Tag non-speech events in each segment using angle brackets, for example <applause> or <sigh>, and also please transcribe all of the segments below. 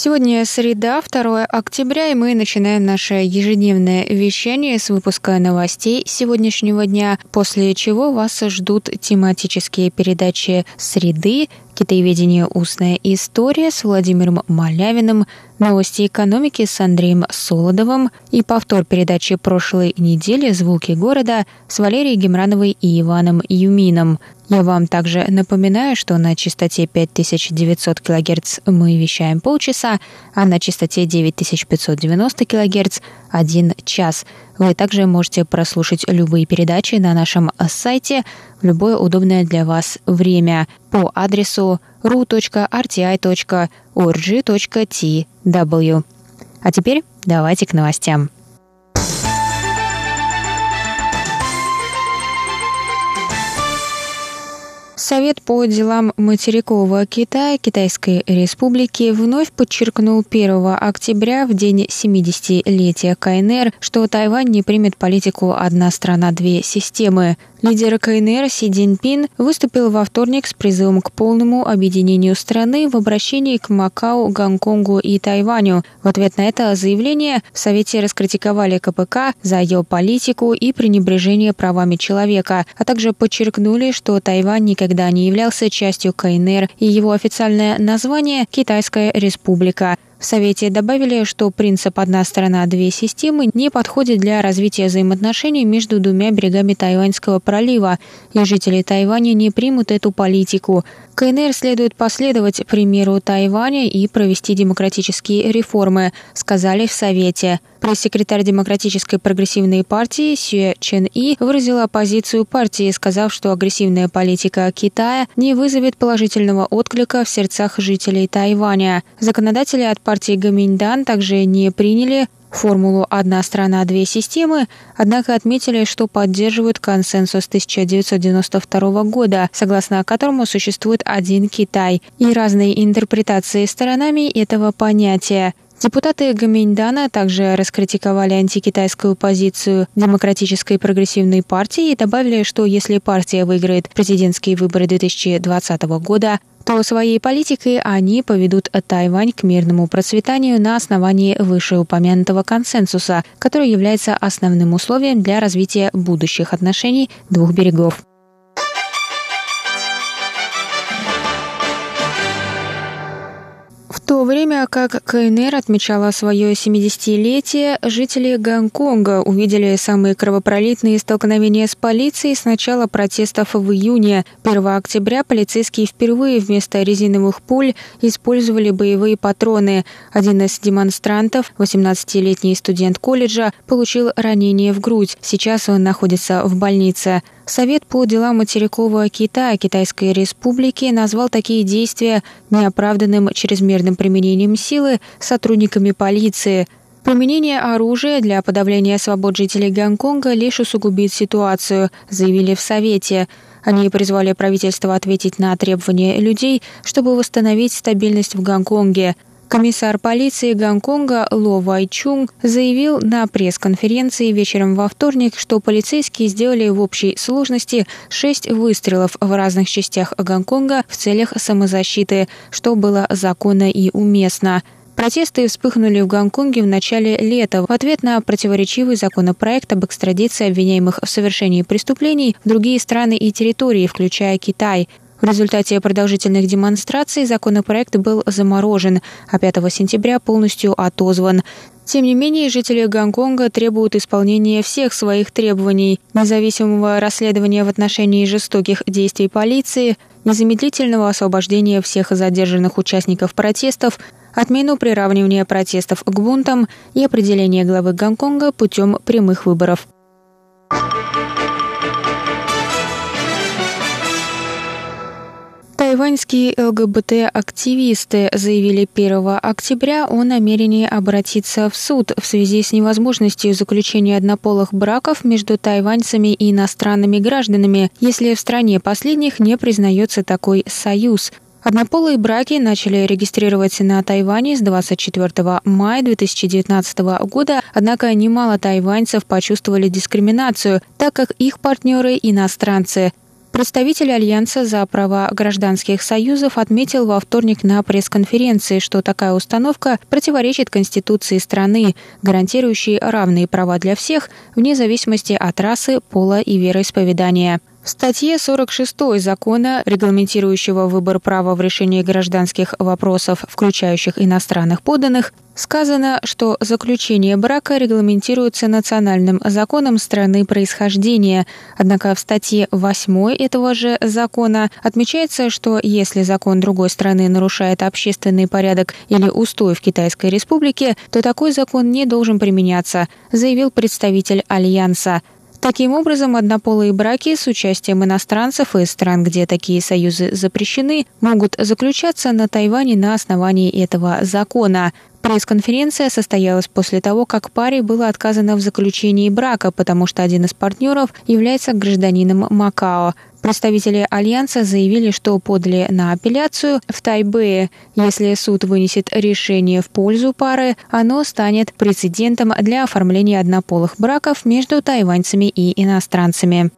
Сегодня среда, 2 октября, и мы начинаем наше ежедневное вещание с выпуска новостей сегодняшнего дня, после чего вас ждут тематические передачи «Среды», «Китаеведение. Устная история» с Владимиром Малявиным, новости экономики с Андреем Солодовым и повтор передачи прошлой недели «Звуки города» с Валерией Гемрановой и Иваном Юмином. Я вам также напоминаю, что на частоте 5900 кГц мы вещаем полчаса, а на частоте 9590 кГц – один час. Вы также можете прослушать любые передачи на нашем сайте в любое удобное для вас время по адресу ru.rti.org.tw. А теперь давайте к новостям. Совет по делам материкового Китая Китайской Республики вновь подчеркнул 1 октября, в день 70-летия КНР, что Тайвань не примет политику «одна страна, две системы». Лидер КНР Си Цзиньпин выступил во вторник с призывом к полному объединению страны в обращении к Макао, Гонконгу и Тайваню. В ответ на это заявление в Совете раскритиковали КПК за ее политику и пренебрежение правами человека, а также подчеркнули, что Тайвань никогда не являлся частью КНР и его официальное название – Китайская Республика. В Совете добавили, что принцип «одна страна, две системы» не подходит для развития взаимоотношений между двумя берегами Тайваньского пролива, и жители Тайваня не примут эту политику. КНР следует последовать примеру Тайваня и провести демократические реформы, сказали в Совете. Пресс-секретарь Демократической прогрессивной партии Сюэ Чен И выразила позицию партии, сказав, что агрессивная политика Китая не вызовет положительного отклика в сердцах жителей Тайваня. Законодатели от партии Гаминьдан также не приняли формулу «одна страна, две системы», однако отметили, что поддерживают консенсус 1992 года, согласно которому существует один Китай, и разные интерпретации сторонами этого понятия. Депутаты Гаминьдана также раскритиковали антикитайскую позицию Демократической прогрессивной партии и добавили, что если партия выиграет президентские выборы 2020 года, то своей политикой они поведут Тайвань к мирному процветанию на основании вышеупомянутого консенсуса, который является основным условием для развития будущих отношений двух берегов. То время как КНР отмечала свое 70-летие, жители Гонконга увидели самые кровопролитные столкновения с полицией с начала протестов в июне. 1 октября полицейские впервые вместо резиновых пуль использовали боевые патроны. Один из демонстрантов, 18-летний студент колледжа, получил ранение в грудь. Сейчас он находится в больнице. Совет по делам материкового Китая Китайской Республики назвал такие действия неоправданным чрезмерным применением силы сотрудниками полиции. Применение оружия для подавления свобод жителей Гонконга лишь усугубит ситуацию, заявили в Совете. Они призвали правительство ответить на требования людей, чтобы восстановить стабильность в Гонконге – Комиссар полиции Гонконга Ло Вайчунг заявил на пресс-конференции вечером во вторник, что полицейские сделали в общей сложности шесть выстрелов в разных частях Гонконга в целях самозащиты, что было законно и уместно. Протесты вспыхнули в Гонконге в начале лета в ответ на противоречивый законопроект об экстрадиции обвиняемых в совершении преступлений в другие страны и территории, включая Китай – в результате продолжительных демонстраций законопроект был заморожен, а 5 сентября полностью отозван. Тем не менее, жители Гонконга требуют исполнения всех своих требований, независимого расследования в отношении жестоких действий полиции, незамедлительного освобождения всех задержанных участников протестов, отмену приравнивания протестов к бунтам и определения главы Гонконга путем прямых выборов. Тайваньские ЛГБТ-активисты заявили 1 октября о намерении обратиться в суд в связи с невозможностью заключения однополых браков между тайваньцами и иностранными гражданами, если в стране последних не признается такой союз. Однополые браки начали регистрировать на Тайване с 24 мая 2019 года, однако немало тайваньцев почувствовали дискриминацию, так как их партнеры – иностранцы. Представитель Альянса за права гражданских союзов отметил во вторник на пресс-конференции, что такая установка противоречит Конституции страны, гарантирующей равные права для всех, вне зависимости от расы, пола и вероисповедания. В статье 46 закона, регламентирующего выбор права в решении гражданских вопросов, включающих иностранных подданных, сказано, что заключение брака регламентируется национальным законом страны происхождения. Однако в статье 8 этого же закона отмечается, что если закон другой страны нарушает общественный порядок или устой в Китайской республике, то такой закон не должен применяться, заявил представитель Альянса. Таким образом, однополые браки с участием иностранцев из стран, где такие союзы запрещены, могут заключаться на Тайване на основании этого закона. Пресс-конференция состоялась после того, как паре было отказано в заключении брака, потому что один из партнеров является гражданином Макао. Представители Альянса заявили, что подали на апелляцию в Тайбэе. Если суд вынесет решение в пользу пары, оно станет прецедентом для оформления однополых браков между тайваньцами и иностранцами.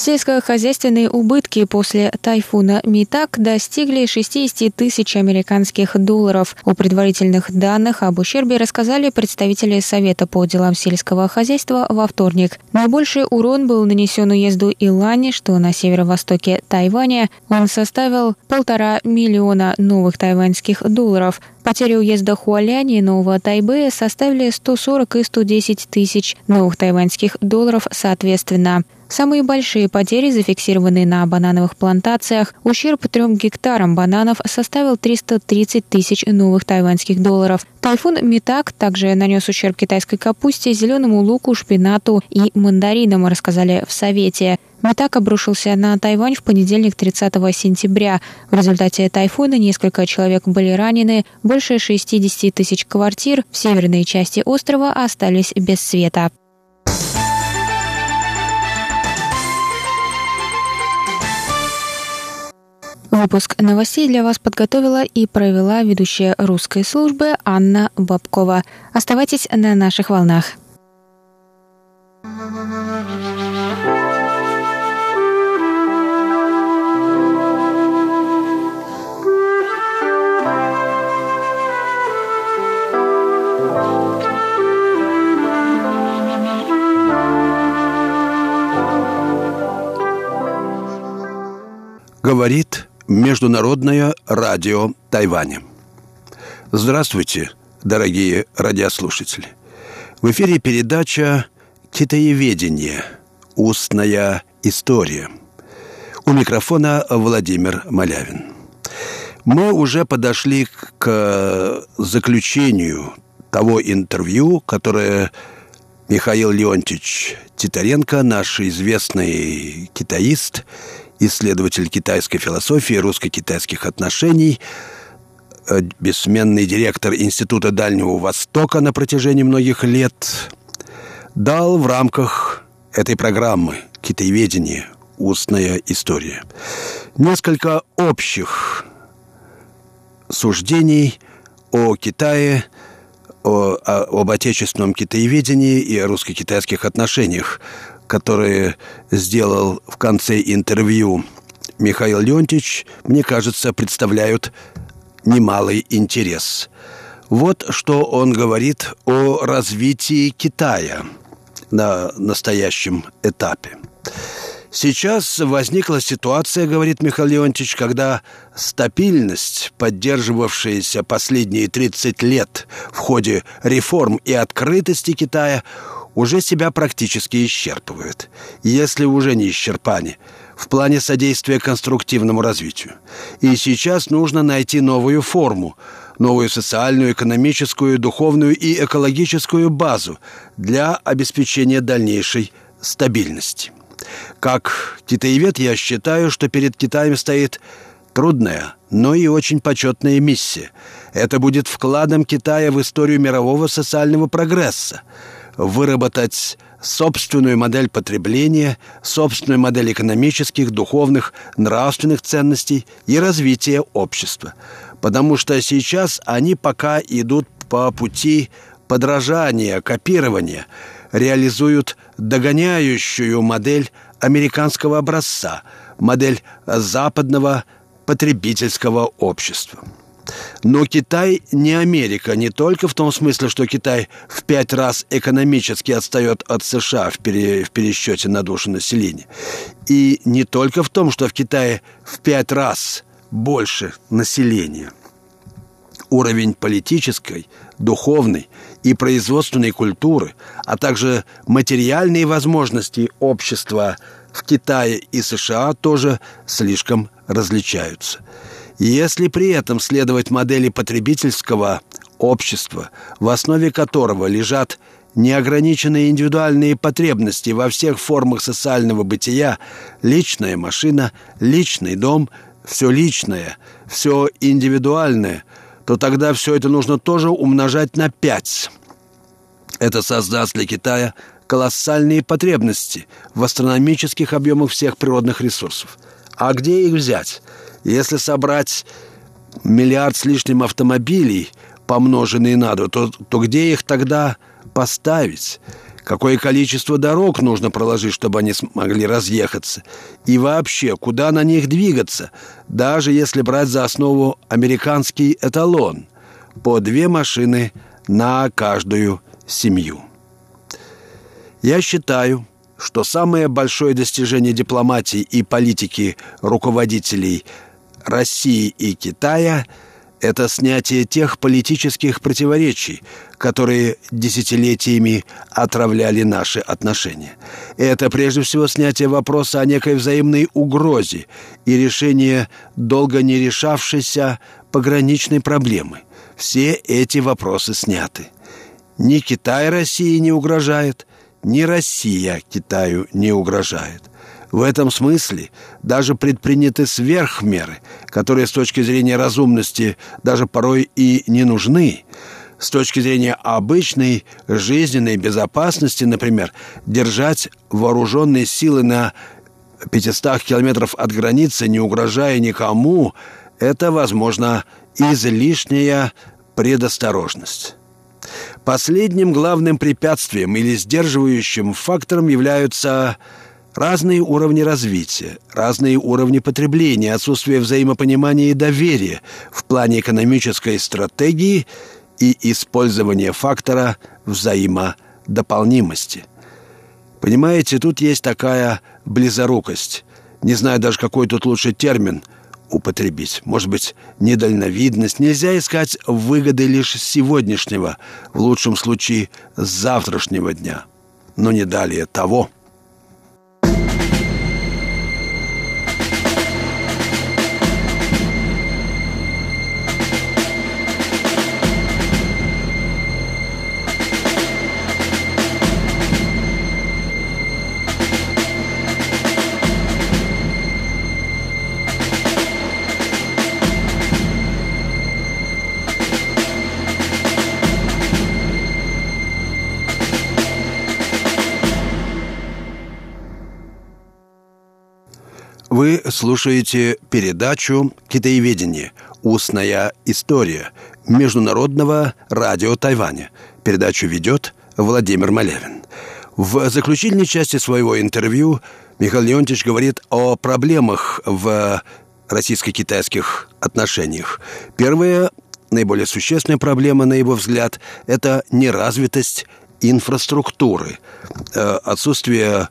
Сельскохозяйственные убытки после тайфуна Митак достигли 60 тысяч американских долларов. О предварительных данных об ущербе рассказали представители Совета по делам сельского хозяйства во вторник. Наибольший урон был нанесен уезду Илани, что на северо-востоке Тайваня. Он составил полтора миллиона новых тайваньских долларов. Потери уезда Хуаляни и Нового Тайбэя составили 140 и 110 тысяч новых тайваньских долларов соответственно. Самые большие потери зафиксированы на банановых плантациях. Ущерб трем гектарам бананов составил 330 тысяч новых тайваньских долларов. Тайфун Митак также нанес ущерб китайской капусте, зеленому луку, шпинату и мандаринам, рассказали в Совете. Митак обрушился на Тайвань в понедельник 30 сентября. В результате тайфуна несколько человек были ранены, больше 60 тысяч квартир в северной части острова остались без света. Выпуск новостей для вас подготовила и провела ведущая русской службы Анна Бабкова. Оставайтесь на наших волнах. Говорит Международное радио Тайваня. Здравствуйте, дорогие радиослушатели. В эфире передача «Китаеведение. Устная история». У микрофона Владимир Малявин. Мы уже подошли к заключению того интервью, которое Михаил Леонтьевич Титаренко, наш известный китаист, исследователь китайской философии, русско-китайских отношений, э, бессменный директор Института Дальнего Востока на протяжении многих лет, дал в рамках этой программы «Китаеведение. Устная история» несколько общих суждений о Китае, о, о, об отечественном китаеведении и о русско-китайских отношениях, которые сделал в конце интервью Михаил Леонтьевич, мне кажется, представляют немалый интерес. Вот что он говорит о развитии Китая на настоящем этапе. Сейчас возникла ситуация, говорит Михаил Леонтьевич, когда стабильность, поддерживавшаяся последние 30 лет в ходе реформ и открытости Китая, уже себя практически исчерпывают, если уже не исчерпание, в плане содействия конструктивному развитию. И сейчас нужно найти новую форму, новую социальную, экономическую, духовную и экологическую базу для обеспечения дальнейшей стабильности. Как китаевед я считаю, что перед Китаем стоит трудная, но и очень почетная миссия. Это будет вкладом Китая в историю мирового социального прогресса. Выработать собственную модель потребления, собственную модель экономических, духовных, нравственных ценностей и развития общества. Потому что сейчас они пока идут по пути подражания, копирования, реализуют догоняющую модель американского образца, модель западного потребительского общества. Но Китай не Америка не только в том смысле, что Китай в пять раз экономически отстает от США в, пере, в пересчете на душу населения. И не только в том, что в Китае в пять раз больше населения. Уровень политической, духовной и производственной культуры, а также материальные возможности общества в Китае и США тоже слишком различаются – если при этом следовать модели потребительского общества, в основе которого лежат неограниченные индивидуальные потребности во всех формах социального бытия, личная машина, личный дом, все личное, все индивидуальное, то тогда все это нужно тоже умножать на пять. Это создаст для Китая колоссальные потребности в астрономических объемах всех природных ресурсов. А где их взять? Если собрать миллиард с лишним автомобилей, помноженные на два, то, то где их тогда поставить? Какое количество дорог нужно проложить, чтобы они смогли разъехаться? И вообще, куда на них двигаться, даже если брать за основу американский эталон? По две машины на каждую семью. Я считаю, что самое большое достижение дипломатии и политики руководителей – России и Китая – это снятие тех политических противоречий, которые десятилетиями отравляли наши отношения. Это прежде всего снятие вопроса о некой взаимной угрозе и решение долго не решавшейся пограничной проблемы. Все эти вопросы сняты. Ни Китай России не угрожает, ни Россия Китаю не угрожает. В этом смысле даже предприняты сверхмеры, которые с точки зрения разумности даже порой и не нужны. С точки зрения обычной жизненной безопасности, например, держать вооруженные силы на 500 километров от границы, не угрожая никому, это, возможно, излишняя предосторожность. Последним главным препятствием или сдерживающим фактором являются Разные уровни развития, разные уровни потребления, отсутствие взаимопонимания и доверия в плане экономической стратегии и использования фактора взаимодополнимости. Понимаете, тут есть такая близорукость. Не знаю даже, какой тут лучший термин употребить. Может быть, недальновидность. Нельзя искать выгоды лишь сегодняшнего, в лучшем случае завтрашнего дня. Но не далее того – слушаете передачу «Китаеведение. Устная история» Международного радио Тайваня. Передачу ведет Владимир Малявин. В заключительной части своего интервью Михаил Леонтьевич говорит о проблемах в российско-китайских отношениях. Первая, наиболее существенная проблема, на его взгляд, это неразвитость инфраструктуры, э, отсутствие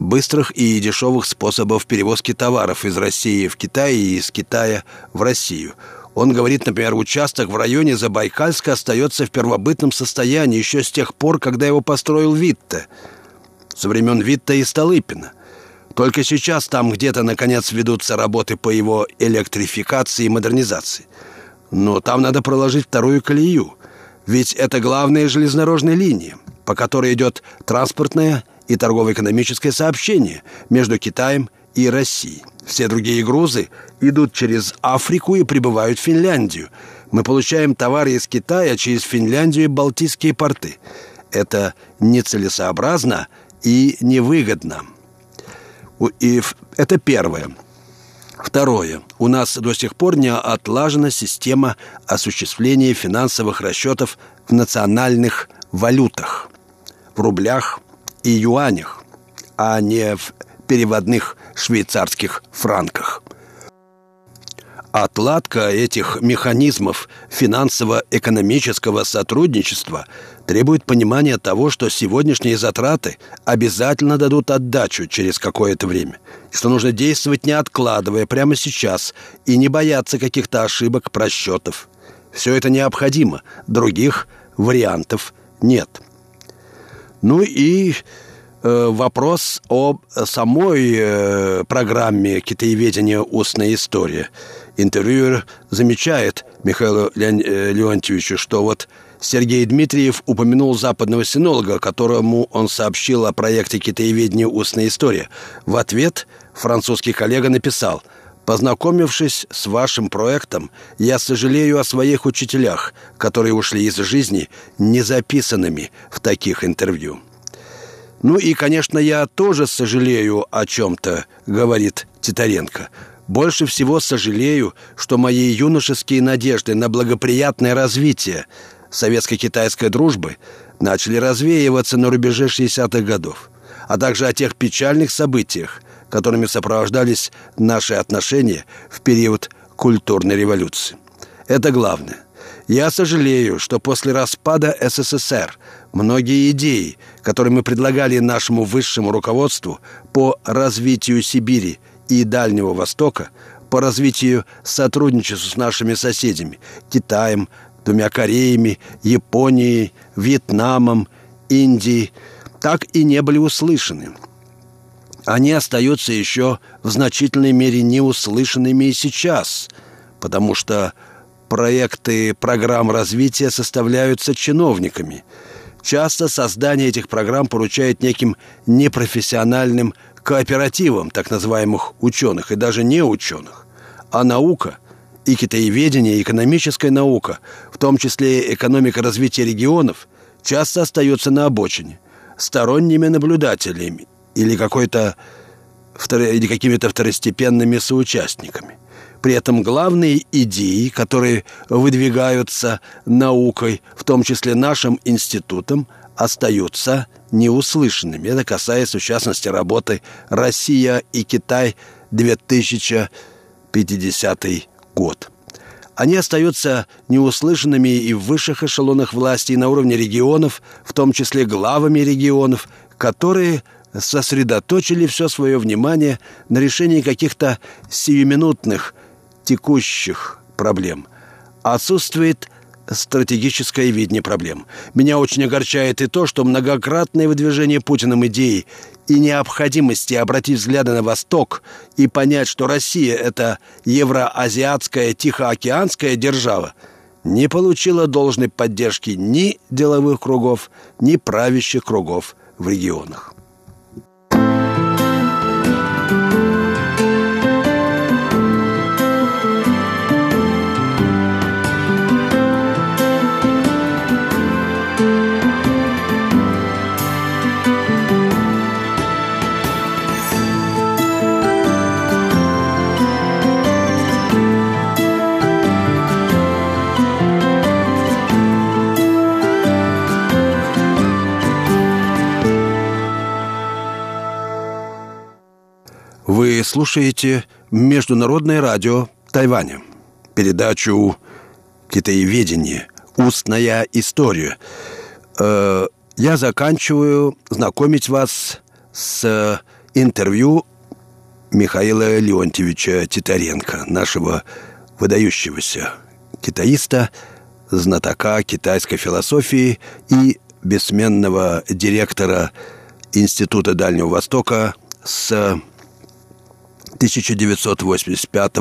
быстрых и дешевых способов перевозки товаров из России в Китай и из Китая в Россию. Он говорит, например, участок в районе Забайкальска остается в первобытном состоянии еще с тех пор, когда его построил Витте, со времен Витта и Столыпина. Только сейчас там где-то, наконец, ведутся работы по его электрификации и модернизации. Но там надо проложить вторую колею. Ведь это главная железнодорожная линия, по которой идет транспортное и торгово-экономическое сообщение между Китаем и Россией. Все другие грузы идут через Африку и прибывают в Финляндию. Мы получаем товары из Китая через Финляндию и Балтийские порты. Это нецелесообразно и невыгодно. И это первое. Второе. У нас до сих пор не отлажена система осуществления финансовых расчетов в национальных валютах, в рублях и юанях, а не в переводных швейцарских франках. Отладка этих механизмов финансово-экономического сотрудничества требует понимания того, что сегодняшние затраты обязательно дадут отдачу через какое-то время, что нужно действовать не откладывая прямо сейчас и не бояться каких-то ошибок, просчетов. Все это необходимо, других вариантов нет. Ну и э, вопрос о самой э, программе китаеведения «Устная история». Интервьюер замечает Михаилу Леон, э, Леонтьевичу, что вот Сергей Дмитриев упомянул западного синолога, которому он сообщил о проекте китаеведения «Устная история». В ответ французский коллега написал «Познакомившись с вашим проектом, я сожалею о своих учителях, которые ушли из жизни незаписанными в таких интервью». «Ну и, конечно, я тоже сожалею о чем-то», — говорит Титаренко. «Больше всего сожалею, что мои юношеские надежды на благоприятное развитие советско-китайской дружбы начали развеиваться на рубеже 60-х годов, а также о тех печальных событиях, которыми сопровождались наши отношения в период культурной революции. Это главное. Я сожалею, что после распада СССР многие идеи, которые мы предлагали нашему высшему руководству по развитию Сибири и Дальнего Востока, по развитию сотрудничества с нашими соседями – Китаем, двумя Кореями, Японией, Вьетнамом, Индией, так и не были услышаны. Они остаются еще в значительной мере неуслышанными и сейчас, потому что проекты программ развития составляются чиновниками. Часто создание этих программ поручает неким непрофессиональным кооперативам так называемых ученых и даже не ученых. А наука – и китаеведение, и экономическая наука, в том числе экономика развития регионов, часто остается на обочине, сторонними наблюдателями или, какой-то, или какими-то второстепенными соучастниками. При этом главные идеи, которые выдвигаются наукой, в том числе нашим институтом, остаются неуслышанными. Это касается, в частности, работы «Россия и Китай 2050 год. Они остаются неуслышанными и в высших эшелонах власти, и на уровне регионов, в том числе главами регионов, которые сосредоточили все свое внимание на решении каких-то сиюминутных, текущих проблем. Отсутствует стратегическое видение проблем. Меня очень огорчает и то, что многократное выдвижение Путиным идеи и необходимости обратить взгляды на Восток и понять, что Россия – это евроазиатская тихоокеанская держава, не получила должной поддержки ни деловых кругов, ни правящих кругов в регионах. Слушаете Международное радио Тайваня, передачу «Китаеведение. Устная история». Э, я заканчиваю знакомить вас с интервью Михаила Леонтьевича Титаренко, нашего выдающегося китаиста, знатока китайской философии и бессменного директора Института Дальнего Востока с 1985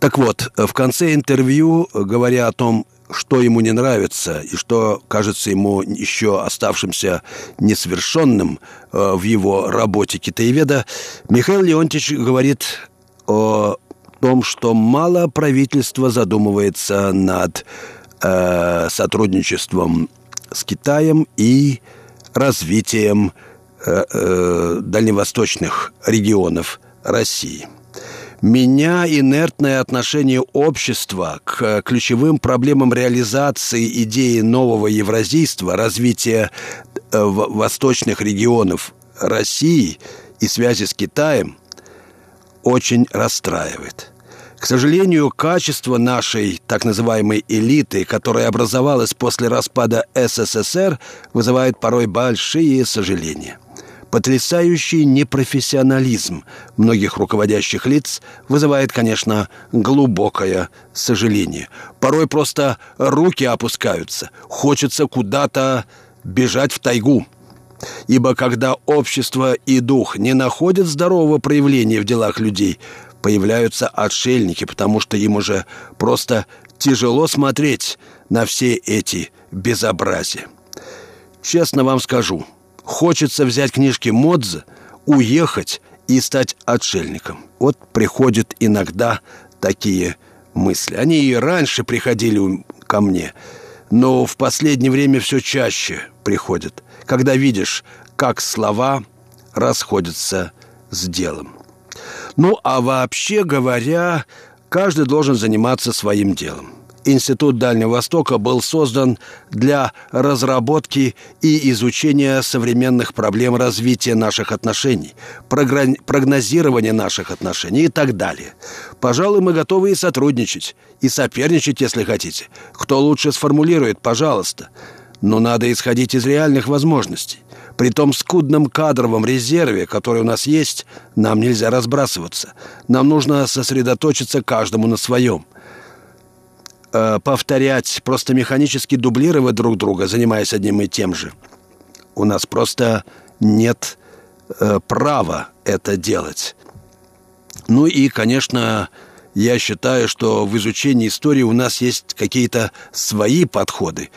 Так вот, в конце интервью, говоря о том, что ему не нравится и что кажется ему еще оставшимся несовершенным э, в его работе китаеведа, Михаил Леонтьевич говорит о том, что мало правительства задумывается над э, сотрудничеством с Китаем и развитием э, дальневосточных регионов России. Меня инертное отношение общества к ключевым проблемам реализации идеи нового евразийства, развития э, восточных регионов России и связи с Китаем очень расстраивает. К сожалению, качество нашей так называемой элиты, которая образовалась после распада СССР, вызывает порой большие сожаления. Потрясающий непрофессионализм многих руководящих лиц вызывает, конечно, глубокое сожаление. Порой просто руки опускаются, хочется куда-то бежать в тайгу. Ибо когда общество и дух не находят здорового проявления в делах людей – появляются отшельники, потому что им уже просто тяжело смотреть на все эти безобразия. Честно вам скажу, хочется взять книжки Модзе, уехать и стать отшельником. Вот приходят иногда такие мысли. Они и раньше приходили ко мне, но в последнее время все чаще приходят, когда видишь, как слова расходятся с делом. Ну, а вообще говоря, каждый должен заниматься своим делом. Институт Дальнего Востока был создан для разработки и изучения современных проблем развития наших отношений, прогнозирования наших отношений и так далее. Пожалуй, мы готовы и сотрудничать, и соперничать, если хотите. Кто лучше сформулирует, пожалуйста. Но надо исходить из реальных возможностей. При том скудном кадровом резерве, который у нас есть, нам нельзя разбрасываться. Нам нужно сосредоточиться каждому на своем. Э, повторять, просто механически дублировать друг друга, занимаясь одним и тем же. У нас просто нет э, права это делать. Ну и, конечно, я считаю, что в изучении истории у нас есть какие-то свои подходы.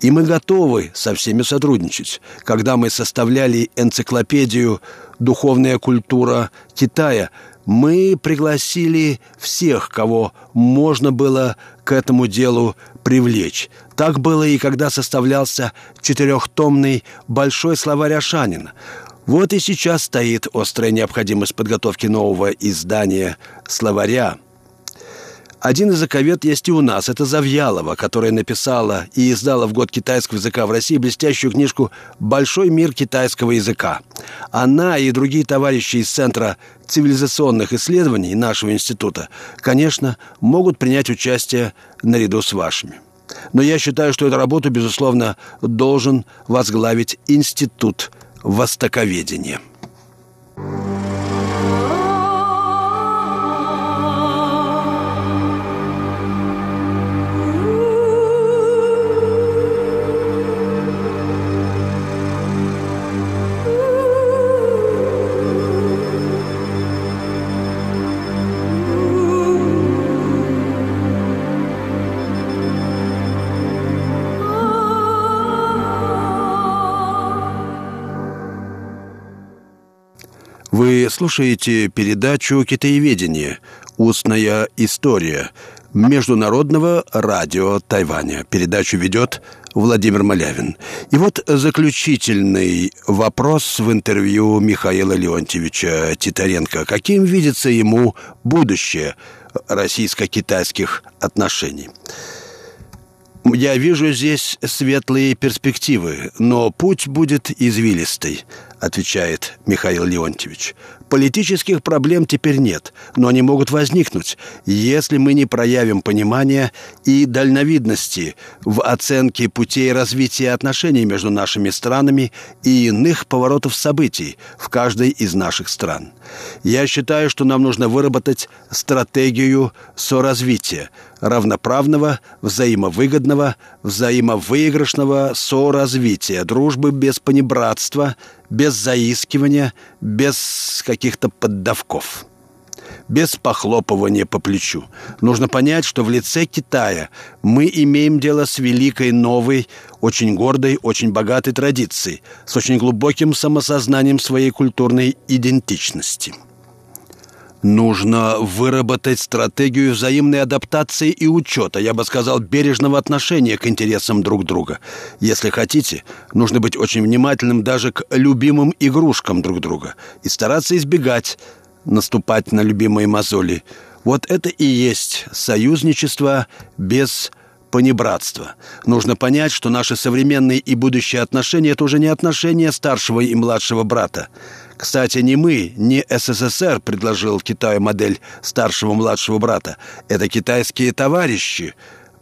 И мы готовы со всеми сотрудничать. Когда мы составляли энциклопедию «Духовная культура Китая», мы пригласили всех, кого можно было к этому делу привлечь. Так было и когда составлялся четырехтомный «Большой словарь Ашанина». Вот и сейчас стоит острая необходимость подготовки нового издания словаря – один языковед есть и у нас. Это Завьялова, которая написала и издала в год китайского языка в России блестящую книжку «Большой мир китайского языка». Она и другие товарищи из Центра цивилизационных исследований нашего института, конечно, могут принять участие наряду с вашими. Но я считаю, что эту работу, безусловно, должен возглавить Институт Востоковедения. Вы слушаете передачу «Китаеведение. Устная история» Международного радио Тайваня. Передачу ведет Владимир Малявин. И вот заключительный вопрос в интервью Михаила Леонтьевича Титаренко. Каким видится ему будущее российско-китайских отношений? Я вижу здесь светлые перспективы, но путь будет извилистый отвечает Михаил Леонтьевич. Политических проблем теперь нет, но они могут возникнуть, если мы не проявим понимания и дальновидности в оценке путей развития отношений между нашими странами и иных поворотов событий в каждой из наших стран. Я считаю, что нам нужно выработать стратегию соразвития, равноправного, взаимовыгодного, взаимовыигрышного соразвития, дружбы без понебратства – без заискивания, без каких-то поддавков. без похлопывания по плечу. Нужно понять, что в лице Китая мы имеем дело с великой новой, очень гордой, очень богатой традицией, с очень глубоким самосознанием своей культурной идентичности – Нужно выработать стратегию взаимной адаптации и учета, я бы сказал, бережного отношения к интересам друг друга. Если хотите, нужно быть очень внимательным даже к любимым игрушкам друг друга и стараться избегать наступать на любимые мозоли. Вот это и есть союзничество без понебратства. Нужно понять, что наши современные и будущие отношения – это уже не отношения старшего и младшего брата. Кстати, не мы, не СССР предложил Китаю модель старшего-младшего брата. Это китайские товарищи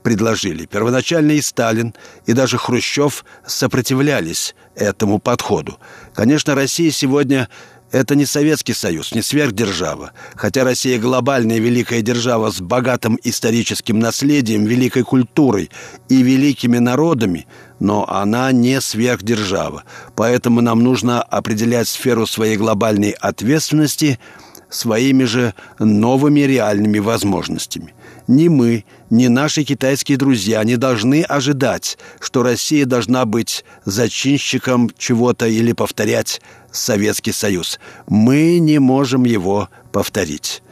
предложили. Первоначально и Сталин, и даже Хрущев сопротивлялись этому подходу. Конечно, Россия сегодня это не Советский Союз, не сверхдержава. Хотя Россия глобальная великая держава с богатым историческим наследием, великой культурой и великими народами, но она не сверхдержава. Поэтому нам нужно определять сферу своей глобальной ответственности своими же новыми реальными возможностями. Ни мы, ни наши китайские друзья не должны ожидать, что Россия должна быть зачинщиком чего-то или повторять Советский Союз. Мы не можем его повторить.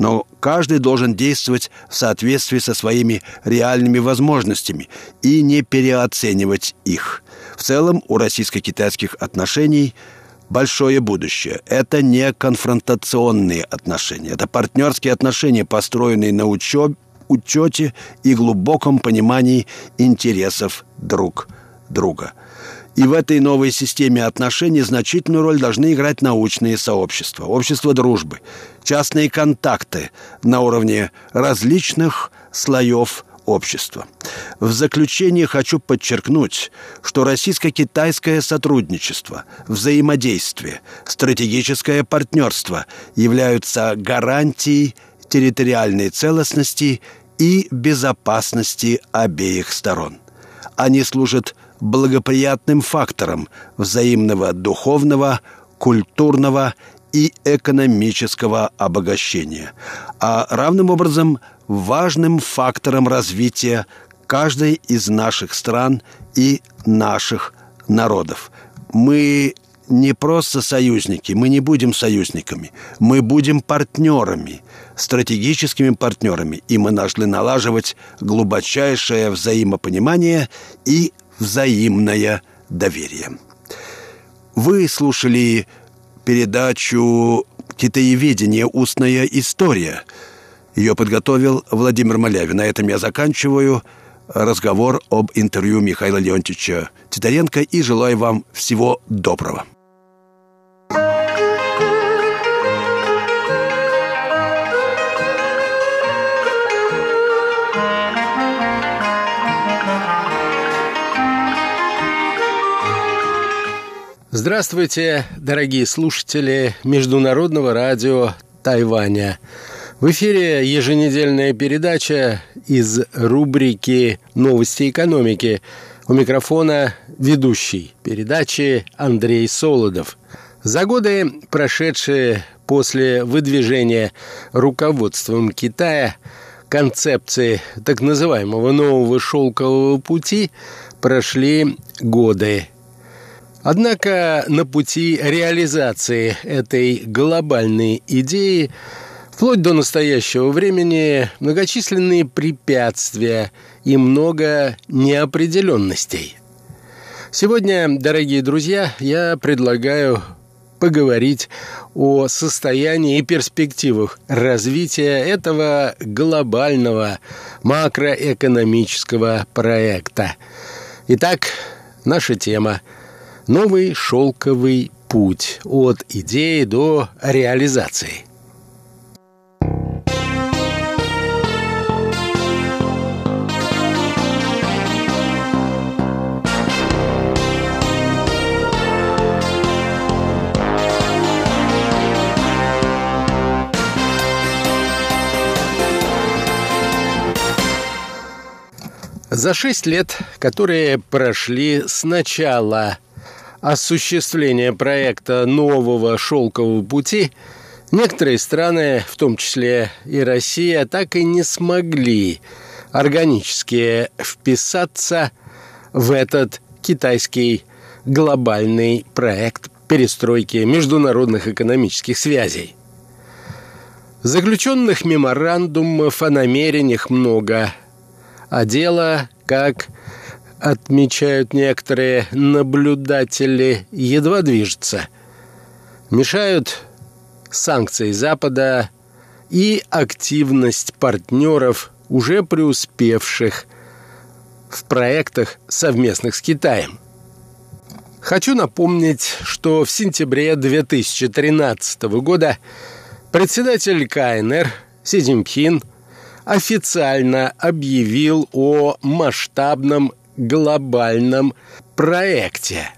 Но каждый должен действовать в соответствии со своими реальными возможностями и не переоценивать их. В целом у российско-китайских отношений большое будущее. Это не конфронтационные отношения. Это партнерские отношения, построенные на учебе, учете и глубоком понимании интересов друг друга – и в этой новой системе отношений значительную роль должны играть научные сообщества, общество дружбы, частные контакты на уровне различных слоев общества. В заключение хочу подчеркнуть, что российско-китайское сотрудничество, взаимодействие, стратегическое партнерство являются гарантией территориальной целостности и безопасности обеих сторон. Они служат благоприятным фактором взаимного духовного, культурного и экономического обогащения, а равным образом важным фактором развития каждой из наших стран и наших народов. Мы не просто союзники, мы не будем союзниками, мы будем партнерами, стратегическими партнерами, и мы должны налаживать глубочайшее взаимопонимание и взаимное доверие. Вы слушали передачу «Китаеведение. Устная история». Ее подготовил Владимир Малявин. На этом я заканчиваю разговор об интервью Михаила Леонтьевича Титаренко и желаю вам всего доброго. Здравствуйте, дорогие слушатели Международного радио Тайваня. В эфире еженедельная передача из рубрики «Новости экономики». У микрофона ведущий передачи Андрей Солодов. За годы, прошедшие после выдвижения руководством Китая концепции так называемого нового шелкового пути, прошли годы Однако на пути реализации этой глобальной идеи вплоть до настоящего времени многочисленные препятствия и много неопределенностей. Сегодня, дорогие друзья, я предлагаю поговорить о состоянии и перспективах развития этого глобального макроэкономического проекта. Итак, наша тема – Новый шелковый путь от идеи до реализации. За шесть лет, которые прошли с начала осуществления проекта нового шелкового пути Некоторые страны, в том числе и Россия, так и не смогли органически вписаться в этот китайский глобальный проект перестройки международных экономических связей. Заключенных меморандумов о намерениях много, а дело, как отмечают некоторые наблюдатели, едва движется. Мешают санкции Запада и активность партнеров, уже преуспевших в проектах совместных с Китаем. Хочу напомнить, что в сентябре 2013 года председатель КНР Си Цзиньпин официально объявил о масштабном глобальном проекте.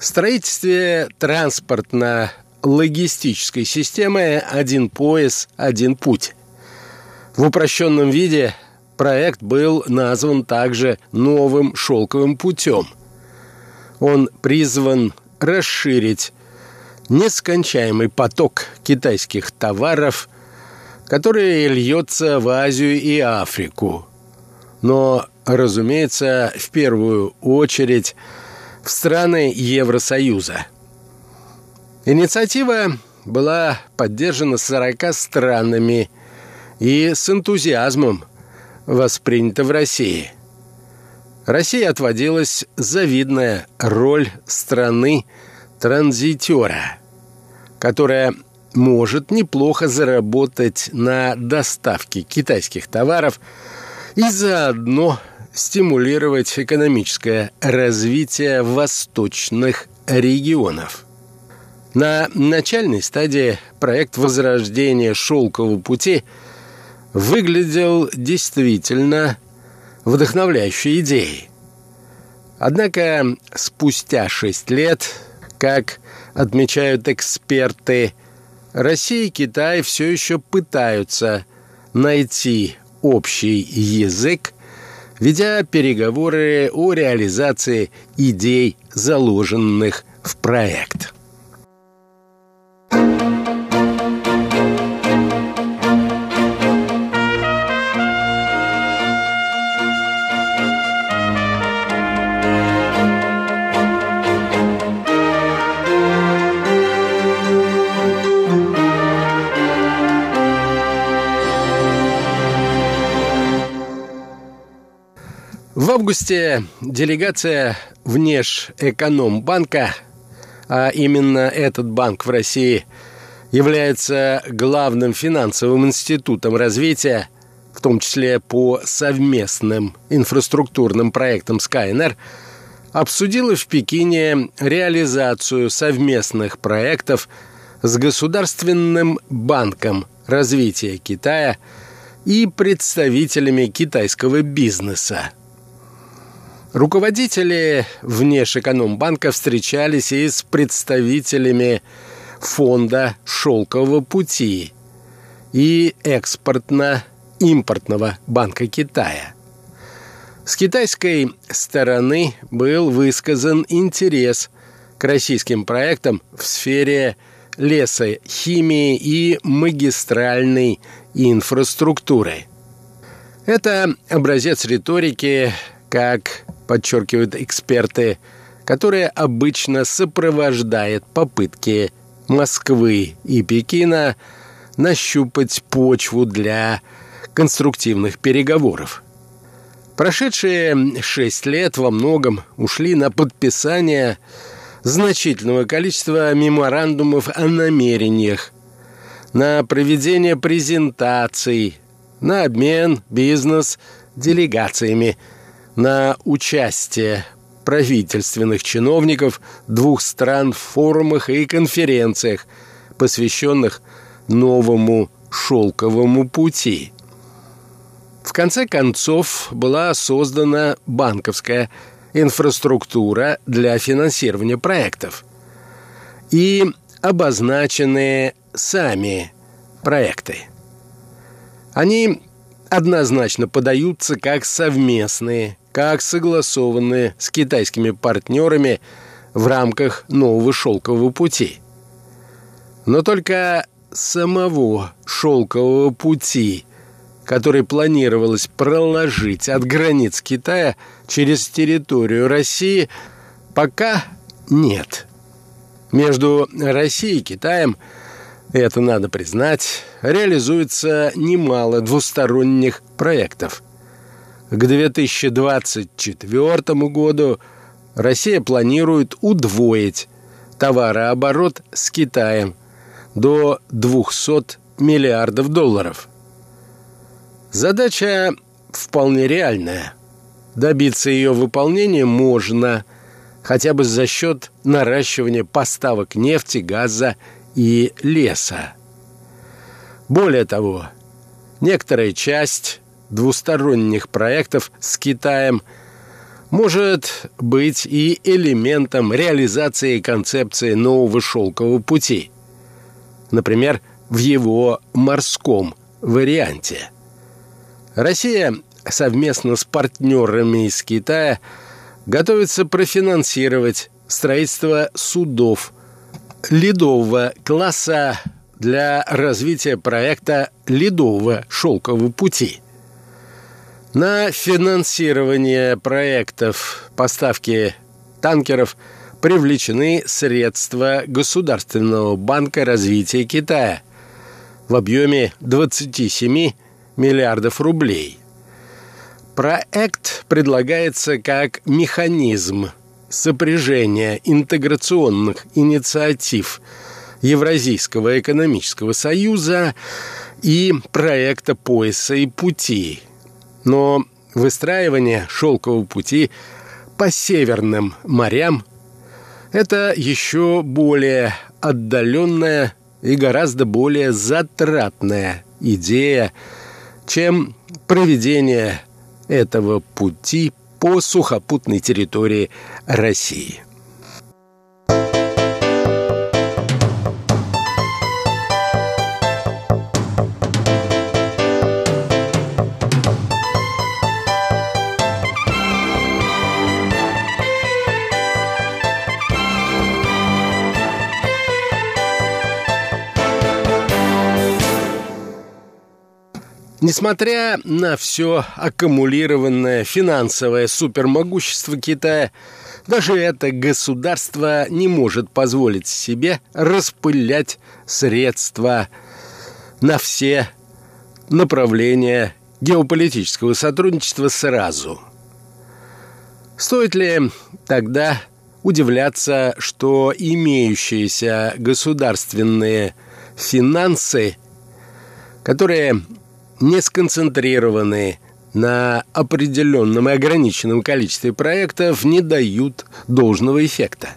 Строительстве транспортно-логистической системы «Один пояс, один путь». В упрощенном виде проект был назван также «Новым шелковым путем». Он призван расширить нескончаемый поток китайских товаров, который льется в Азию и Африку. Но, разумеется, в первую очередь в страны Евросоюза. Инициатива была поддержана 40 странами – и с энтузиазмом воспринято в России. России отводилась завидная роль страны транзитера, которая может неплохо заработать на доставке китайских товаров и заодно стимулировать экономическое развитие восточных регионов. На начальной стадии проект возрождения шелкового пути – выглядел действительно вдохновляющей идеей. Однако спустя шесть лет, как отмечают эксперты, Россия и Китай все еще пытаются найти общий язык, ведя переговоры о реализации идей, заложенных в проект. Августе делегация Внешэкономбанка, а именно этот банк в России является главным финансовым институтом развития, в том числе по совместным инфраструктурным проектам КНР, обсудила в Пекине реализацию совместных проектов с Государственным банком развития Китая и представителями китайского бизнеса. Руководители Внешэкономбанка встречались и с представителями фонда «Шелкового пути» и экспортно-импортного банка Китая. С китайской стороны был высказан интерес к российским проектам в сфере лесохимии и магистральной инфраструктуры. Это образец риторики, как подчеркивают эксперты, которая обычно сопровождает попытки Москвы и Пекина нащупать почву для конструктивных переговоров. Прошедшие шесть лет во многом ушли на подписание значительного количества меморандумов о намерениях, на проведение презентаций, на обмен бизнес-делегациями – на участие правительственных чиновников двух стран в форумах и конференциях, посвященных новому шелковому пути. В конце концов была создана банковская инфраструктура для финансирования проектов и обозначены сами проекты. Они однозначно подаются как совместные как согласованные с китайскими партнерами в рамках нового шелкового пути. Но только самого шелкового пути, который планировалось проложить от границ Китая через территорию России, пока нет. Между Россией и Китаем, это надо признать, реализуется немало двусторонних проектов. К 2024 году Россия планирует удвоить товарооборот с Китаем до 200 миллиардов долларов. Задача вполне реальная. Добиться ее выполнения можно хотя бы за счет наращивания поставок нефти, газа и леса. Более того, некоторая часть двусторонних проектов с Китаем – может быть и элементом реализации концепции нового шелкового пути. Например, в его морском варианте. Россия совместно с партнерами из Китая готовится профинансировать строительство судов ледового класса для развития проекта ледового шелкового пути – на финансирование проектов поставки танкеров привлечены средства Государственного банка развития Китая в объеме 27 миллиардов рублей. Проект предлагается как механизм сопряжения интеграционных инициатив Евразийского экономического союза и проекта пояса и пути – но выстраивание шелкового пути по северным морям – это еще более отдаленная и гораздо более затратная идея, чем проведение этого пути по сухопутной территории России. Несмотря на все аккумулированное финансовое супермогущество Китая, даже это государство не может позволить себе распылять средства на все направления геополитического сотрудничества сразу. Стоит ли тогда удивляться, что имеющиеся государственные финансы, которые не сконцентрированные на определенном и ограниченном количестве проектов, не дают должного эффекта.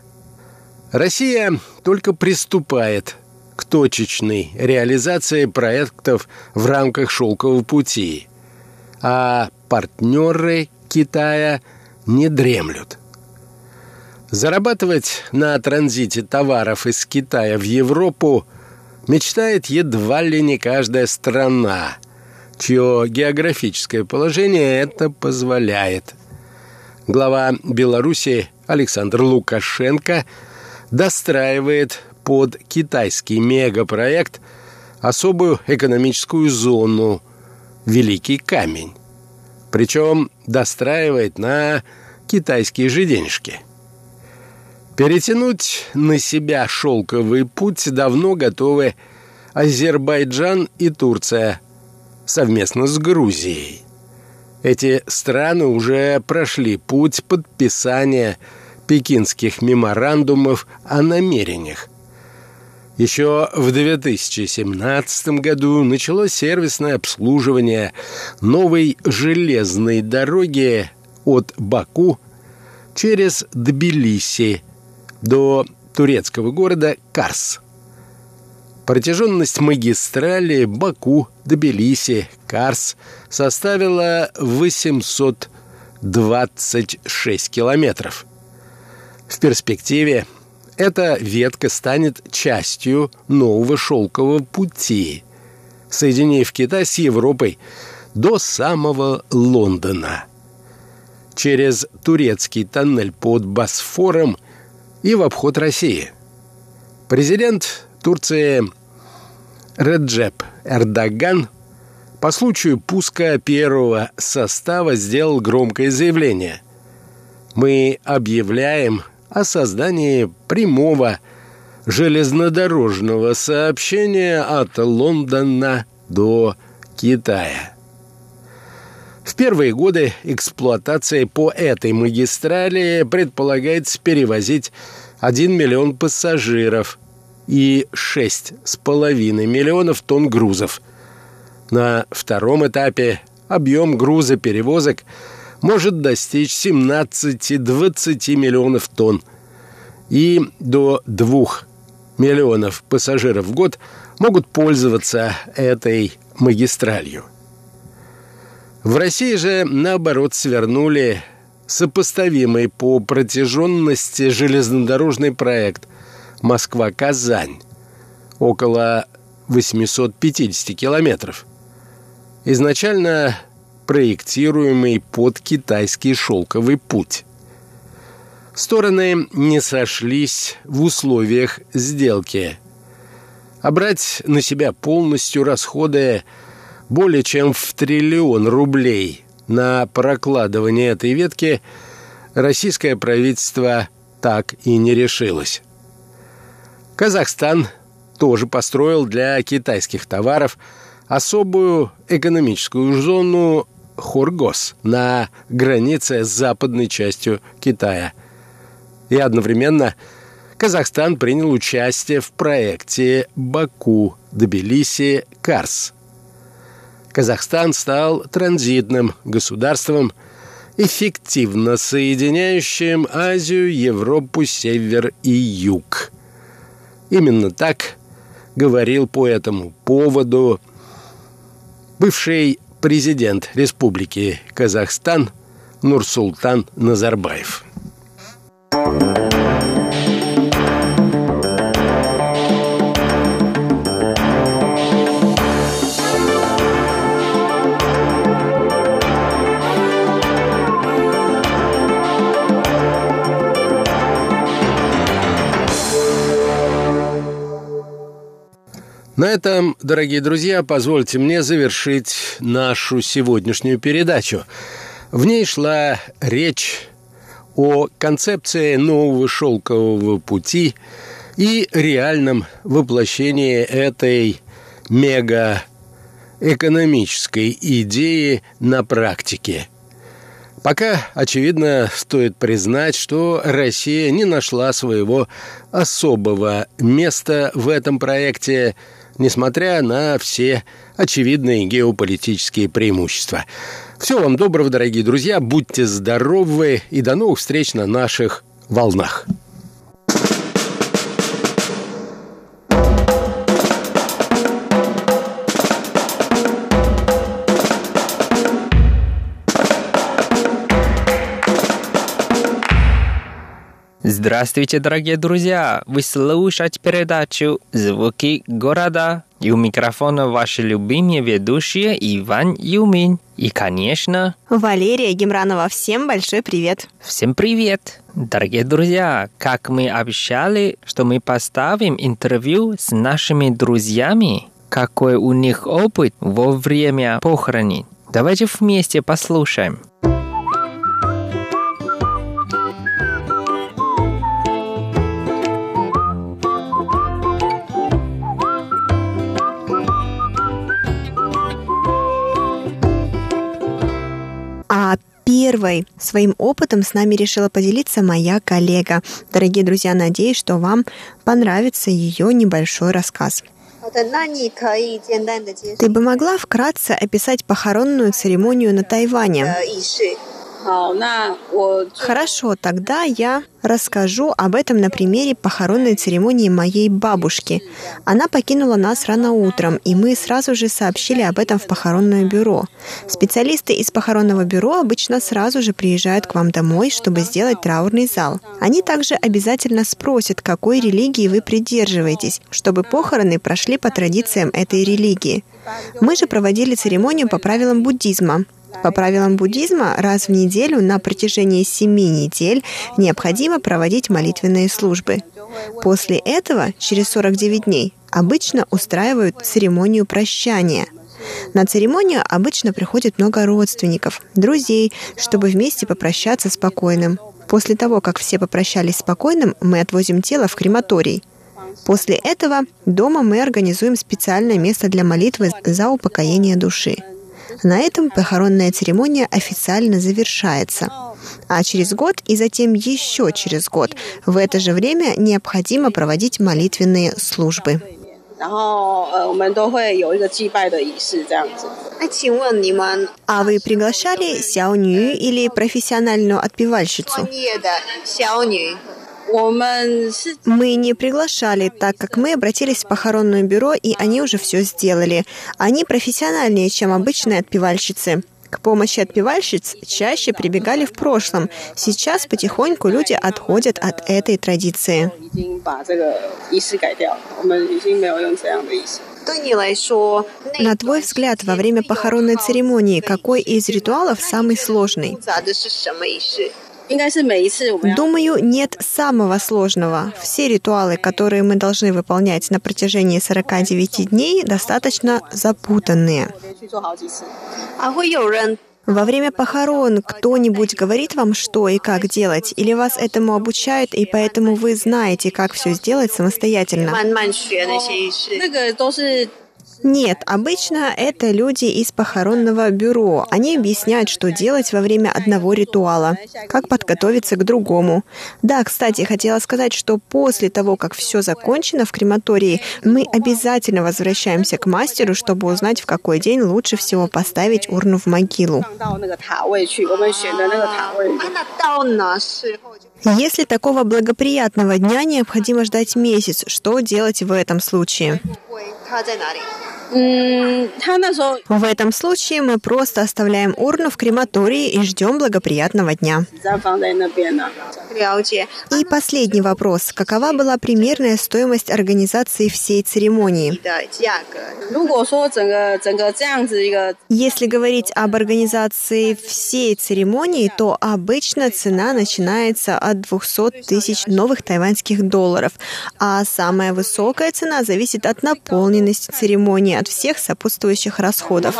Россия только приступает к точечной реализации проектов в рамках «Шелкового пути», а партнеры Китая не дремлют. Зарабатывать на транзите товаров из Китая в Европу мечтает едва ли не каждая страна – чье географическое положение это позволяет. Глава Беларуси Александр Лукашенко достраивает под китайский мегапроект особую экономическую зону «Великий камень». Причем достраивает на китайские же денежки. Перетянуть на себя шелковый путь давно готовы Азербайджан и Турция – совместно с Грузией. Эти страны уже прошли путь подписания пекинских меморандумов о намерениях. Еще в 2017 году началось сервисное обслуживание новой железной дороги от Баку через Тбилиси до турецкого города Карс – Протяженность магистрали Баку-Тбилиси-Карс составила 826 километров. В перспективе эта ветка станет частью нового шелкового пути, соединив Китай с Европой до самого Лондона. Через турецкий тоннель под Босфором и в обход России. Президент Турции Реджеп Эрдоган по случаю пуска первого состава сделал громкое заявление. Мы объявляем о создании прямого железнодорожного сообщения от Лондона до Китая. В первые годы эксплуатации по этой магистрали предполагается перевозить 1 миллион пассажиров и 6,5 миллионов тонн грузов. На втором этапе объем грузоперевозок может достичь 17-20 миллионов тонн и до 2 миллионов пассажиров в год могут пользоваться этой магистралью. В России же, наоборот, свернули сопоставимый по протяженности железнодорожный проект «Москва-Казань» около 850 километров. Изначально проектируемый под китайский шелковый путь. Стороны не сошлись в условиях сделки. А брать на себя полностью расходы более чем в триллион рублей на прокладывание этой ветки российское правительство так и не решилось. Казахстан тоже построил для китайских товаров особую экономическую зону Хоргос на границе с западной частью Китая – и одновременно Казахстан принял участие в проекте Баку-Тбилиси-Карс. Казахстан стал транзитным государством, эффективно соединяющим Азию, Европу, Север и Юг. Именно так говорил по этому поводу бывший президент Республики Казахстан Нурсултан Назарбаев. На этом, дорогие друзья, позвольте мне завершить нашу сегодняшнюю передачу. В ней шла речь о концепции нового шелкового пути и реальном воплощении этой мега экономической идеи на практике. Пока, очевидно, стоит признать, что Россия не нашла своего особого места в этом проекте, несмотря на все очевидные геополитические преимущества – всего вам доброго, дорогие друзья. Будьте здоровы и до новых встреч на наших волнах. Здравствуйте, дорогие друзья! Вы слушаете передачу «Звуки города» и у микрофона ваши любимые ведущие Иван Юмин. И, конечно... Валерия Гемранова. Всем большой привет! Всем привет! Дорогие друзья, как мы обещали, что мы поставим интервью с нашими друзьями, какой у них опыт во время похороны. Давайте вместе послушаем. Первой своим опытом с нами решила поделиться моя коллега. Дорогие друзья, надеюсь, что вам понравится ее небольшой рассказ. Ты бы могла вкратце описать похоронную церемонию на Тайване? Хорошо, тогда я расскажу об этом на примере похоронной церемонии моей бабушки. Она покинула нас рано утром, и мы сразу же сообщили об этом в похоронное бюро. Специалисты из похоронного бюро обычно сразу же приезжают к вам домой, чтобы сделать траурный зал. Они также обязательно спросят, какой религии вы придерживаетесь, чтобы похороны прошли по традициям этой религии. Мы же проводили церемонию по правилам буддизма. По правилам буддизма, раз в неделю на протяжении семи недель необходимо проводить молитвенные службы. После этого, через 49 дней, обычно устраивают церемонию прощания. На церемонию обычно приходит много родственников, друзей, чтобы вместе попрощаться с покойным. После того, как все попрощались с покойным, мы отвозим тело в крематорий. После этого дома мы организуем специальное место для молитвы за упокоение души. На этом похоронная церемония официально завершается. А через год и затем еще через год в это же время необходимо проводить молитвенные службы. 然后呃，我们都会有一个祭拜的仪式这样子。那请问你们，а вы приглашали сяоню или профессиональную отпевальщицу? Мы не приглашали, так как мы обратились в похоронное бюро, и они уже все сделали. Они профессиональнее, чем обычные отпевальщицы. К помощи отпевальщиц чаще прибегали в прошлом. Сейчас потихоньку люди отходят от этой традиции. На твой взгляд, во время похоронной церемонии какой из ритуалов самый сложный? Думаю, нет самого сложного. Все ритуалы, которые мы должны выполнять на протяжении 49 дней, достаточно запутанные. Во время похорон кто-нибудь говорит вам, что и как делать, или вас этому обучают, и поэтому вы знаете, как все сделать самостоятельно? Нет, обычно это люди из похоронного бюро. Они объясняют, что делать во время одного ритуала, как подготовиться к другому. Да, кстати, хотела сказать, что после того, как все закончено в крематории, мы обязательно возвращаемся к мастеру, чтобы узнать, в какой день лучше всего поставить урну в могилу. Если такого благоприятного дня необходимо ждать месяц, что делать в этом случае? 他在哪里？В этом случае мы просто оставляем урну в крематории и ждем благоприятного дня. И последний вопрос. Какова была примерная стоимость организации всей церемонии? Если говорить об организации всей церемонии, то обычно цена начинается от 200 тысяч новых тайваньских долларов, а самая высокая цена зависит от наполненности церемонии, от всех сопутствующих расходов.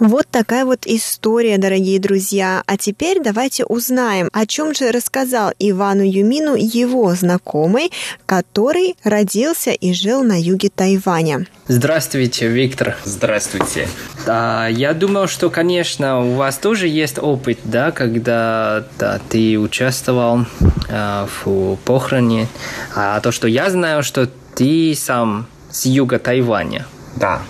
Вот такая вот история, дорогие друзья. А теперь давайте узнаем, о чем же рассказал Ивану Юмину его знакомый, который родился и жил на юге Тайваня. Здравствуйте, Виктор. Здравствуйте. Да, я думал, что, конечно, у вас тоже есть опыт, да, когда да, ты участвовал э, в похороне. А то, что я знаю, что ты сам с юга Тайваня. Да,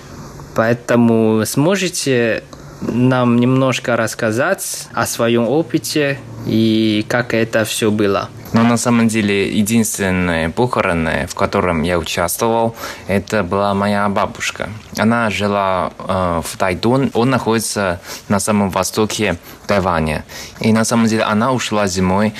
Поэтому сможете нам немножко рассказать о своем опыте и как это все было? Но на самом деле единственное похороны, в котором я участвовал, это была моя бабушка. Она жила э, в Тайдун, он находится на самом востоке Тайваня. И на самом деле она ушла зимой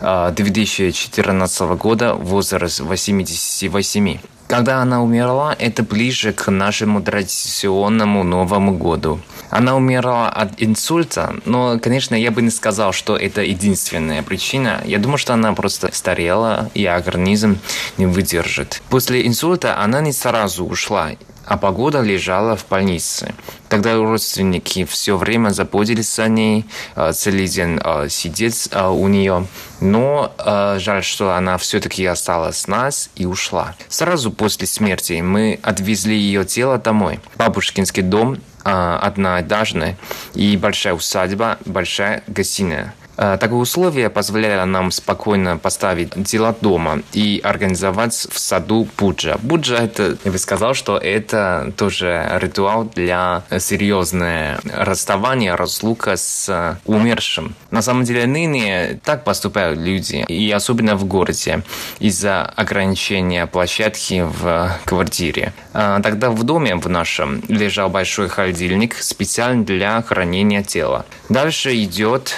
э, 2014 года в возраст 88. Когда она умерла, это ближе к нашему традиционному Новому году. Она умерла от инсульта, но, конечно, я бы не сказал, что это единственная причина. Я думаю, что она просто старела, и организм не выдержит. После инсульта она не сразу ушла а погода лежала в больнице. Тогда родственники все время заботились о ней, э, целый день э, сидеть э, у нее. Но жаль, что она все-таки осталась с нас и ушла. Сразу после смерти мы отвезли ее тело домой. Бабушкинский дом одноэтажный и большая усадьба, большая гостиная. Э, такое условие позволяло нам спокойно поставить дела дома и организовать в саду буджа. Буджа это, я бы сказал, что это тоже ритуал для серьезного расставания, разлука с умершим. На самом деле ныне так поступают люди, и особенно в городе, из-за ограничения площадки в квартире. Э, тогда в доме в нашем лежал большой холодильник специально для хранения тела. Дальше идет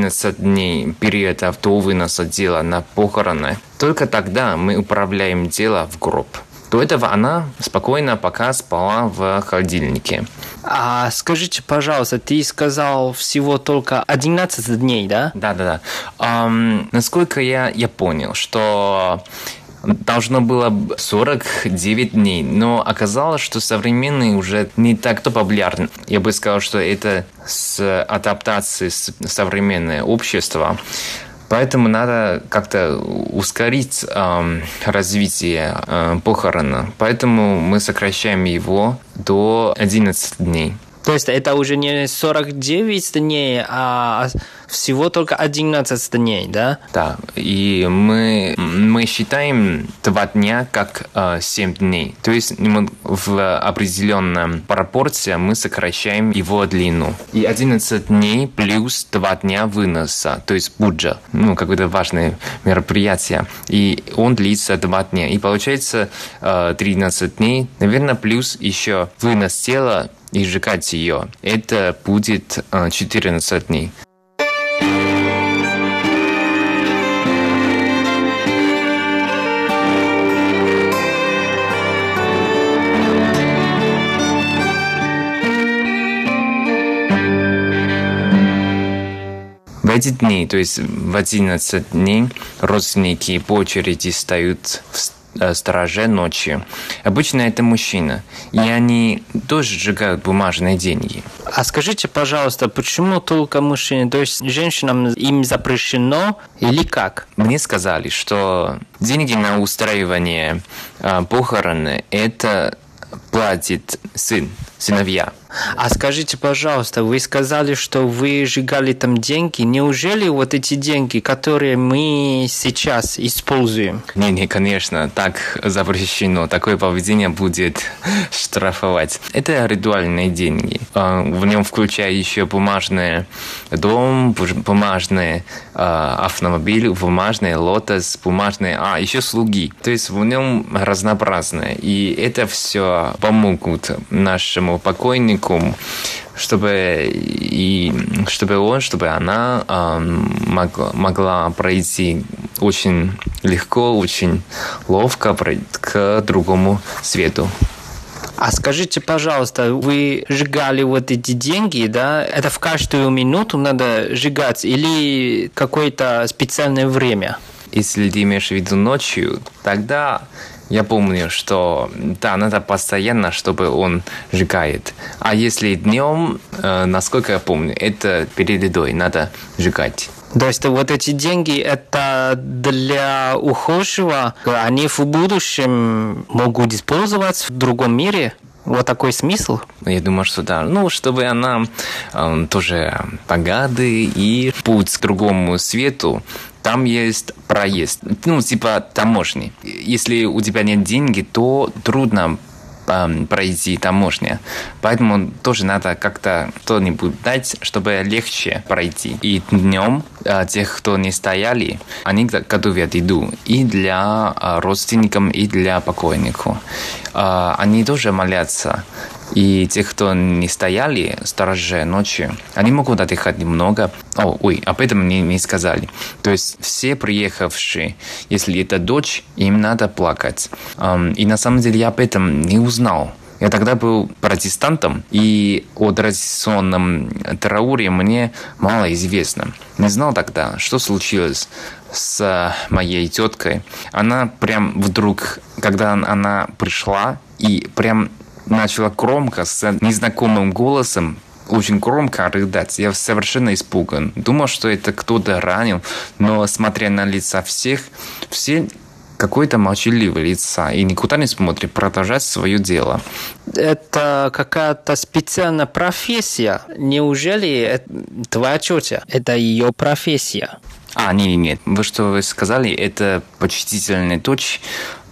11 э, дней периода до выноса тела на похороны. Только тогда мы управляем тело в гроб. До этого она спокойно пока спала в холодильнике. А скажите, пожалуйста, ты сказал всего только 11 дней, да? Да, да, да. Um, насколько я, я понял, что должно было 49 дней, но оказалось, что современный уже не так то популярен. Я бы сказал, что это с адаптацией современное общество. Поэтому надо как-то ускорить э, развитие э, похорона. Поэтому мы сокращаем его до 11 дней. То есть это уже не 49 дней, а всего только 11 дней, да? Да, и мы, мы считаем два дня как э, 7 дней. То есть в определенном пропорции мы сокращаем его длину. И 11 дней плюс 2 дня выноса, то есть буджа, ну, какое-то важное мероприятие. И он длится 2 дня. И получается э, 13 дней, наверное, плюс еще вынос тела и сжигать ее. Это будет 14 э, дней. В эти дни, то есть в 11 дней, родственники по очереди стоят в стороже ночи. Обычно это мужчина. И они тоже сжигают бумажные деньги. А скажите, пожалуйста, почему только мужчины? То есть женщинам им запрещено или как? Мне сказали, что деньги на устраивание э, похороны – это платит сын, сыновья. А скажите, пожалуйста, вы сказали, что вы сжигали там деньги. Неужели вот эти деньги, которые мы сейчас используем? Не, не, конечно, так запрещено. Такое поведение будет штрафовать. Это ритуальные деньги. А, в нем включая еще бумажный дом, бумажный а, автомобиль, бумажный лотос, бумажные, а еще слуги. То есть в нем разнообразное. И это все помогут нашему покойнику учеником, чтобы и чтобы он, чтобы она э, могла, могла пройти очень легко, очень ловко к другому свету. А скажите, пожалуйста, вы сжигали вот эти деньги, да? Это в каждую минуту надо сжигать или какое-то специальное время? Если ты имеешь в виду ночью, тогда я помню, что да, надо постоянно, чтобы он сжигает. А если днем, э, насколько я помню, это перед едой надо сжигать. То есть вот эти деньги это для ухожего, они в будущем могут использоваться в другом мире? Вот такой смысл? Я думаю, что да. Ну, чтобы она э, тоже богатый и путь к другому свету там есть проезд, ну, типа таможни. Если у тебя нет денег, то трудно пройти таможня. Поэтому тоже надо как-то что-нибудь дать, чтобы легче пройти. И днем а, тех, кто не стояли, они готовят еду и для а, родственников, и для покойников. А, они тоже молятся. И те, кто не стояли стороже ночи, они могут отдыхать немного. О, ой, об этом мне не сказали. То есть все приехавшие, если это дочь, им надо плакать. И на самом деле я об этом не узнал. Я тогда был протестантом, и о традиционном трауре мне мало известно. Не знал тогда, что случилось с моей теткой. Она прям вдруг, когда она пришла, и прям начала громко, с незнакомым голосом, очень громко рыдать. Я совершенно испуган. Думал, что это кто-то ранил, но смотря на лица всех, все какой-то молчаливый лица и никуда не смотрит, продолжать свое дело. Это какая-то специальная профессия. Неужели твоя тетя? Это ее профессия? А, нет, нет, вы что вы сказали, это почтительная дочь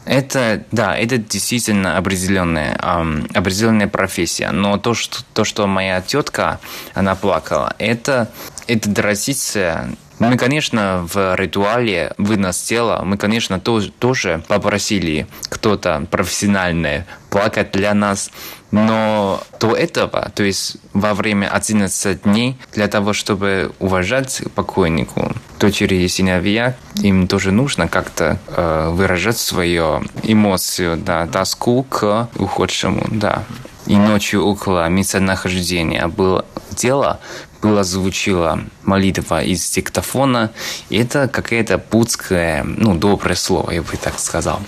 это, да, это действительно определенная, эм, определенная профессия. Но то что, то, что моя тетка, она плакала, это, это традиция мы, конечно, в ритуале вынос тела, мы, конечно, тоже, тоже попросили кто-то профессиональный плакать для нас. Но до этого, то есть во время 11 дней, для того, чтобы уважать покойнику, дочери и сыновья, им тоже нужно как-то э, выражать свою эмоцию, да, тоску к ухудшему, да. И ночью около местонахождения было дело, было звучила молитва из диктофона, это какое-то путское, ну, доброе слово, я бы так сказал.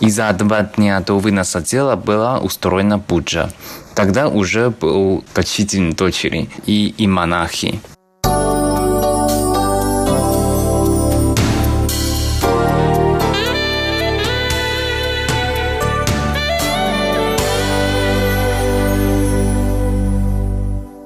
И за два дня до выноса тела была устроена пуджа. Тогда уже был почтительный дочери и, и монахи.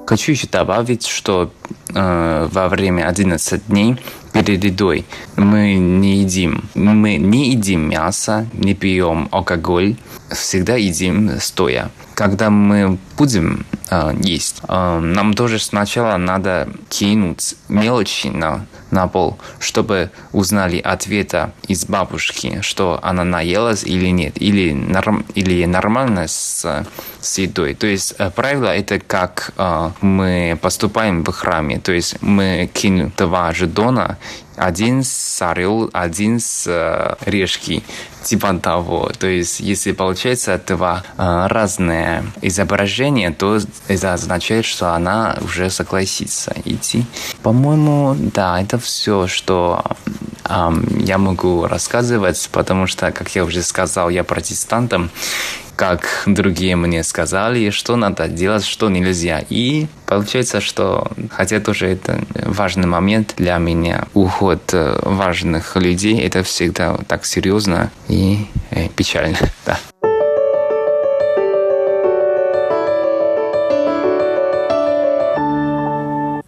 Хочу еще добавить, что э, во время 11 дней перед едой мы не едим. Мы не едим мясо, не пьем алкоголь, всегда едим стоя. Когда мы будем э, есть, э, нам тоже сначала надо кинуть мелочи на, на пол, чтобы узнали ответа из бабушки, что она наелась или нет, или, норм, или нормально с, с едой. То есть э, правило это как э, мы поступаем в храме. То есть мы кинем два жетона один с орел, один с э, решки, типа того. То есть, если получается два э, разные изображения, то это означает, что она уже согласится идти. По-моему, да, это все, что э, я могу рассказывать, потому что, как я уже сказал, я протестантом, как другие мне сказали, что надо делать, что нельзя. И получается, что, хотя тоже это важный момент для меня, уход э, важных людей, это всегда так серьезно и э, печально. <laughs> Да.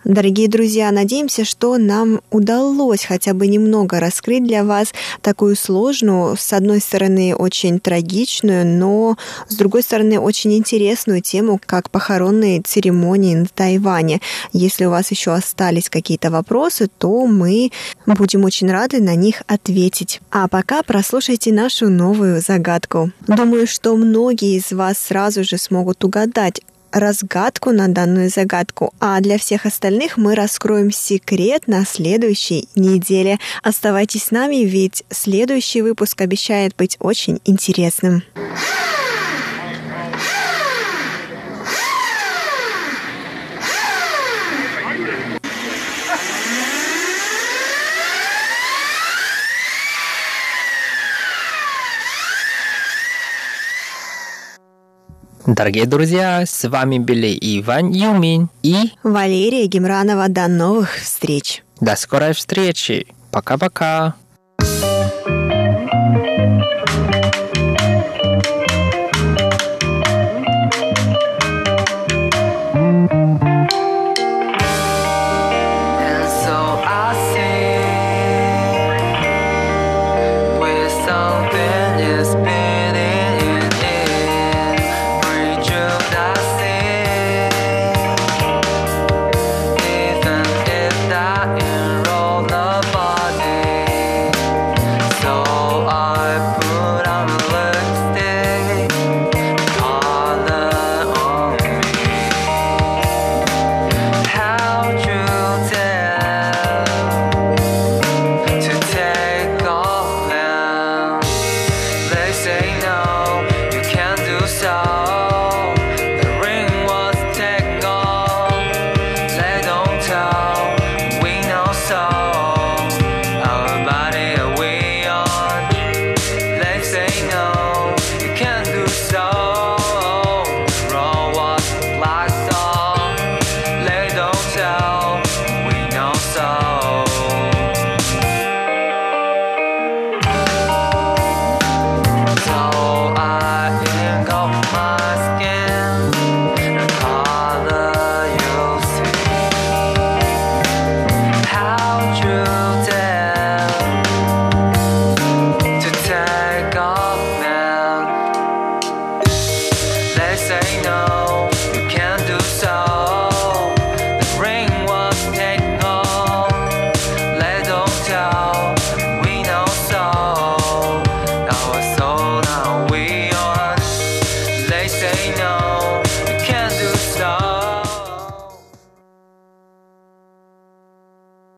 Дорогие друзья, надеемся, что нам удалось хотя бы немного раскрыть для вас такую сложную, с одной стороны, очень трагичную, но с другой стороны, очень интересную тему, как похоронные церемонии на Тайване. Если у вас еще остались какие-то вопросы, то мы будем очень рады на них ответить. А пока прослушайте нашу новую загадку. Думаю, что многие из вас сразу же смогут угадать, разгадку на данную загадку, а для всех остальных мы раскроем секрет на следующей неделе. Оставайтесь с нами, ведь следующий выпуск обещает быть очень интересным. Дорогие друзья, с вами были Иван Юмин и Валерия Гемранова. До новых встреч. До скорой встречи. Пока-пока.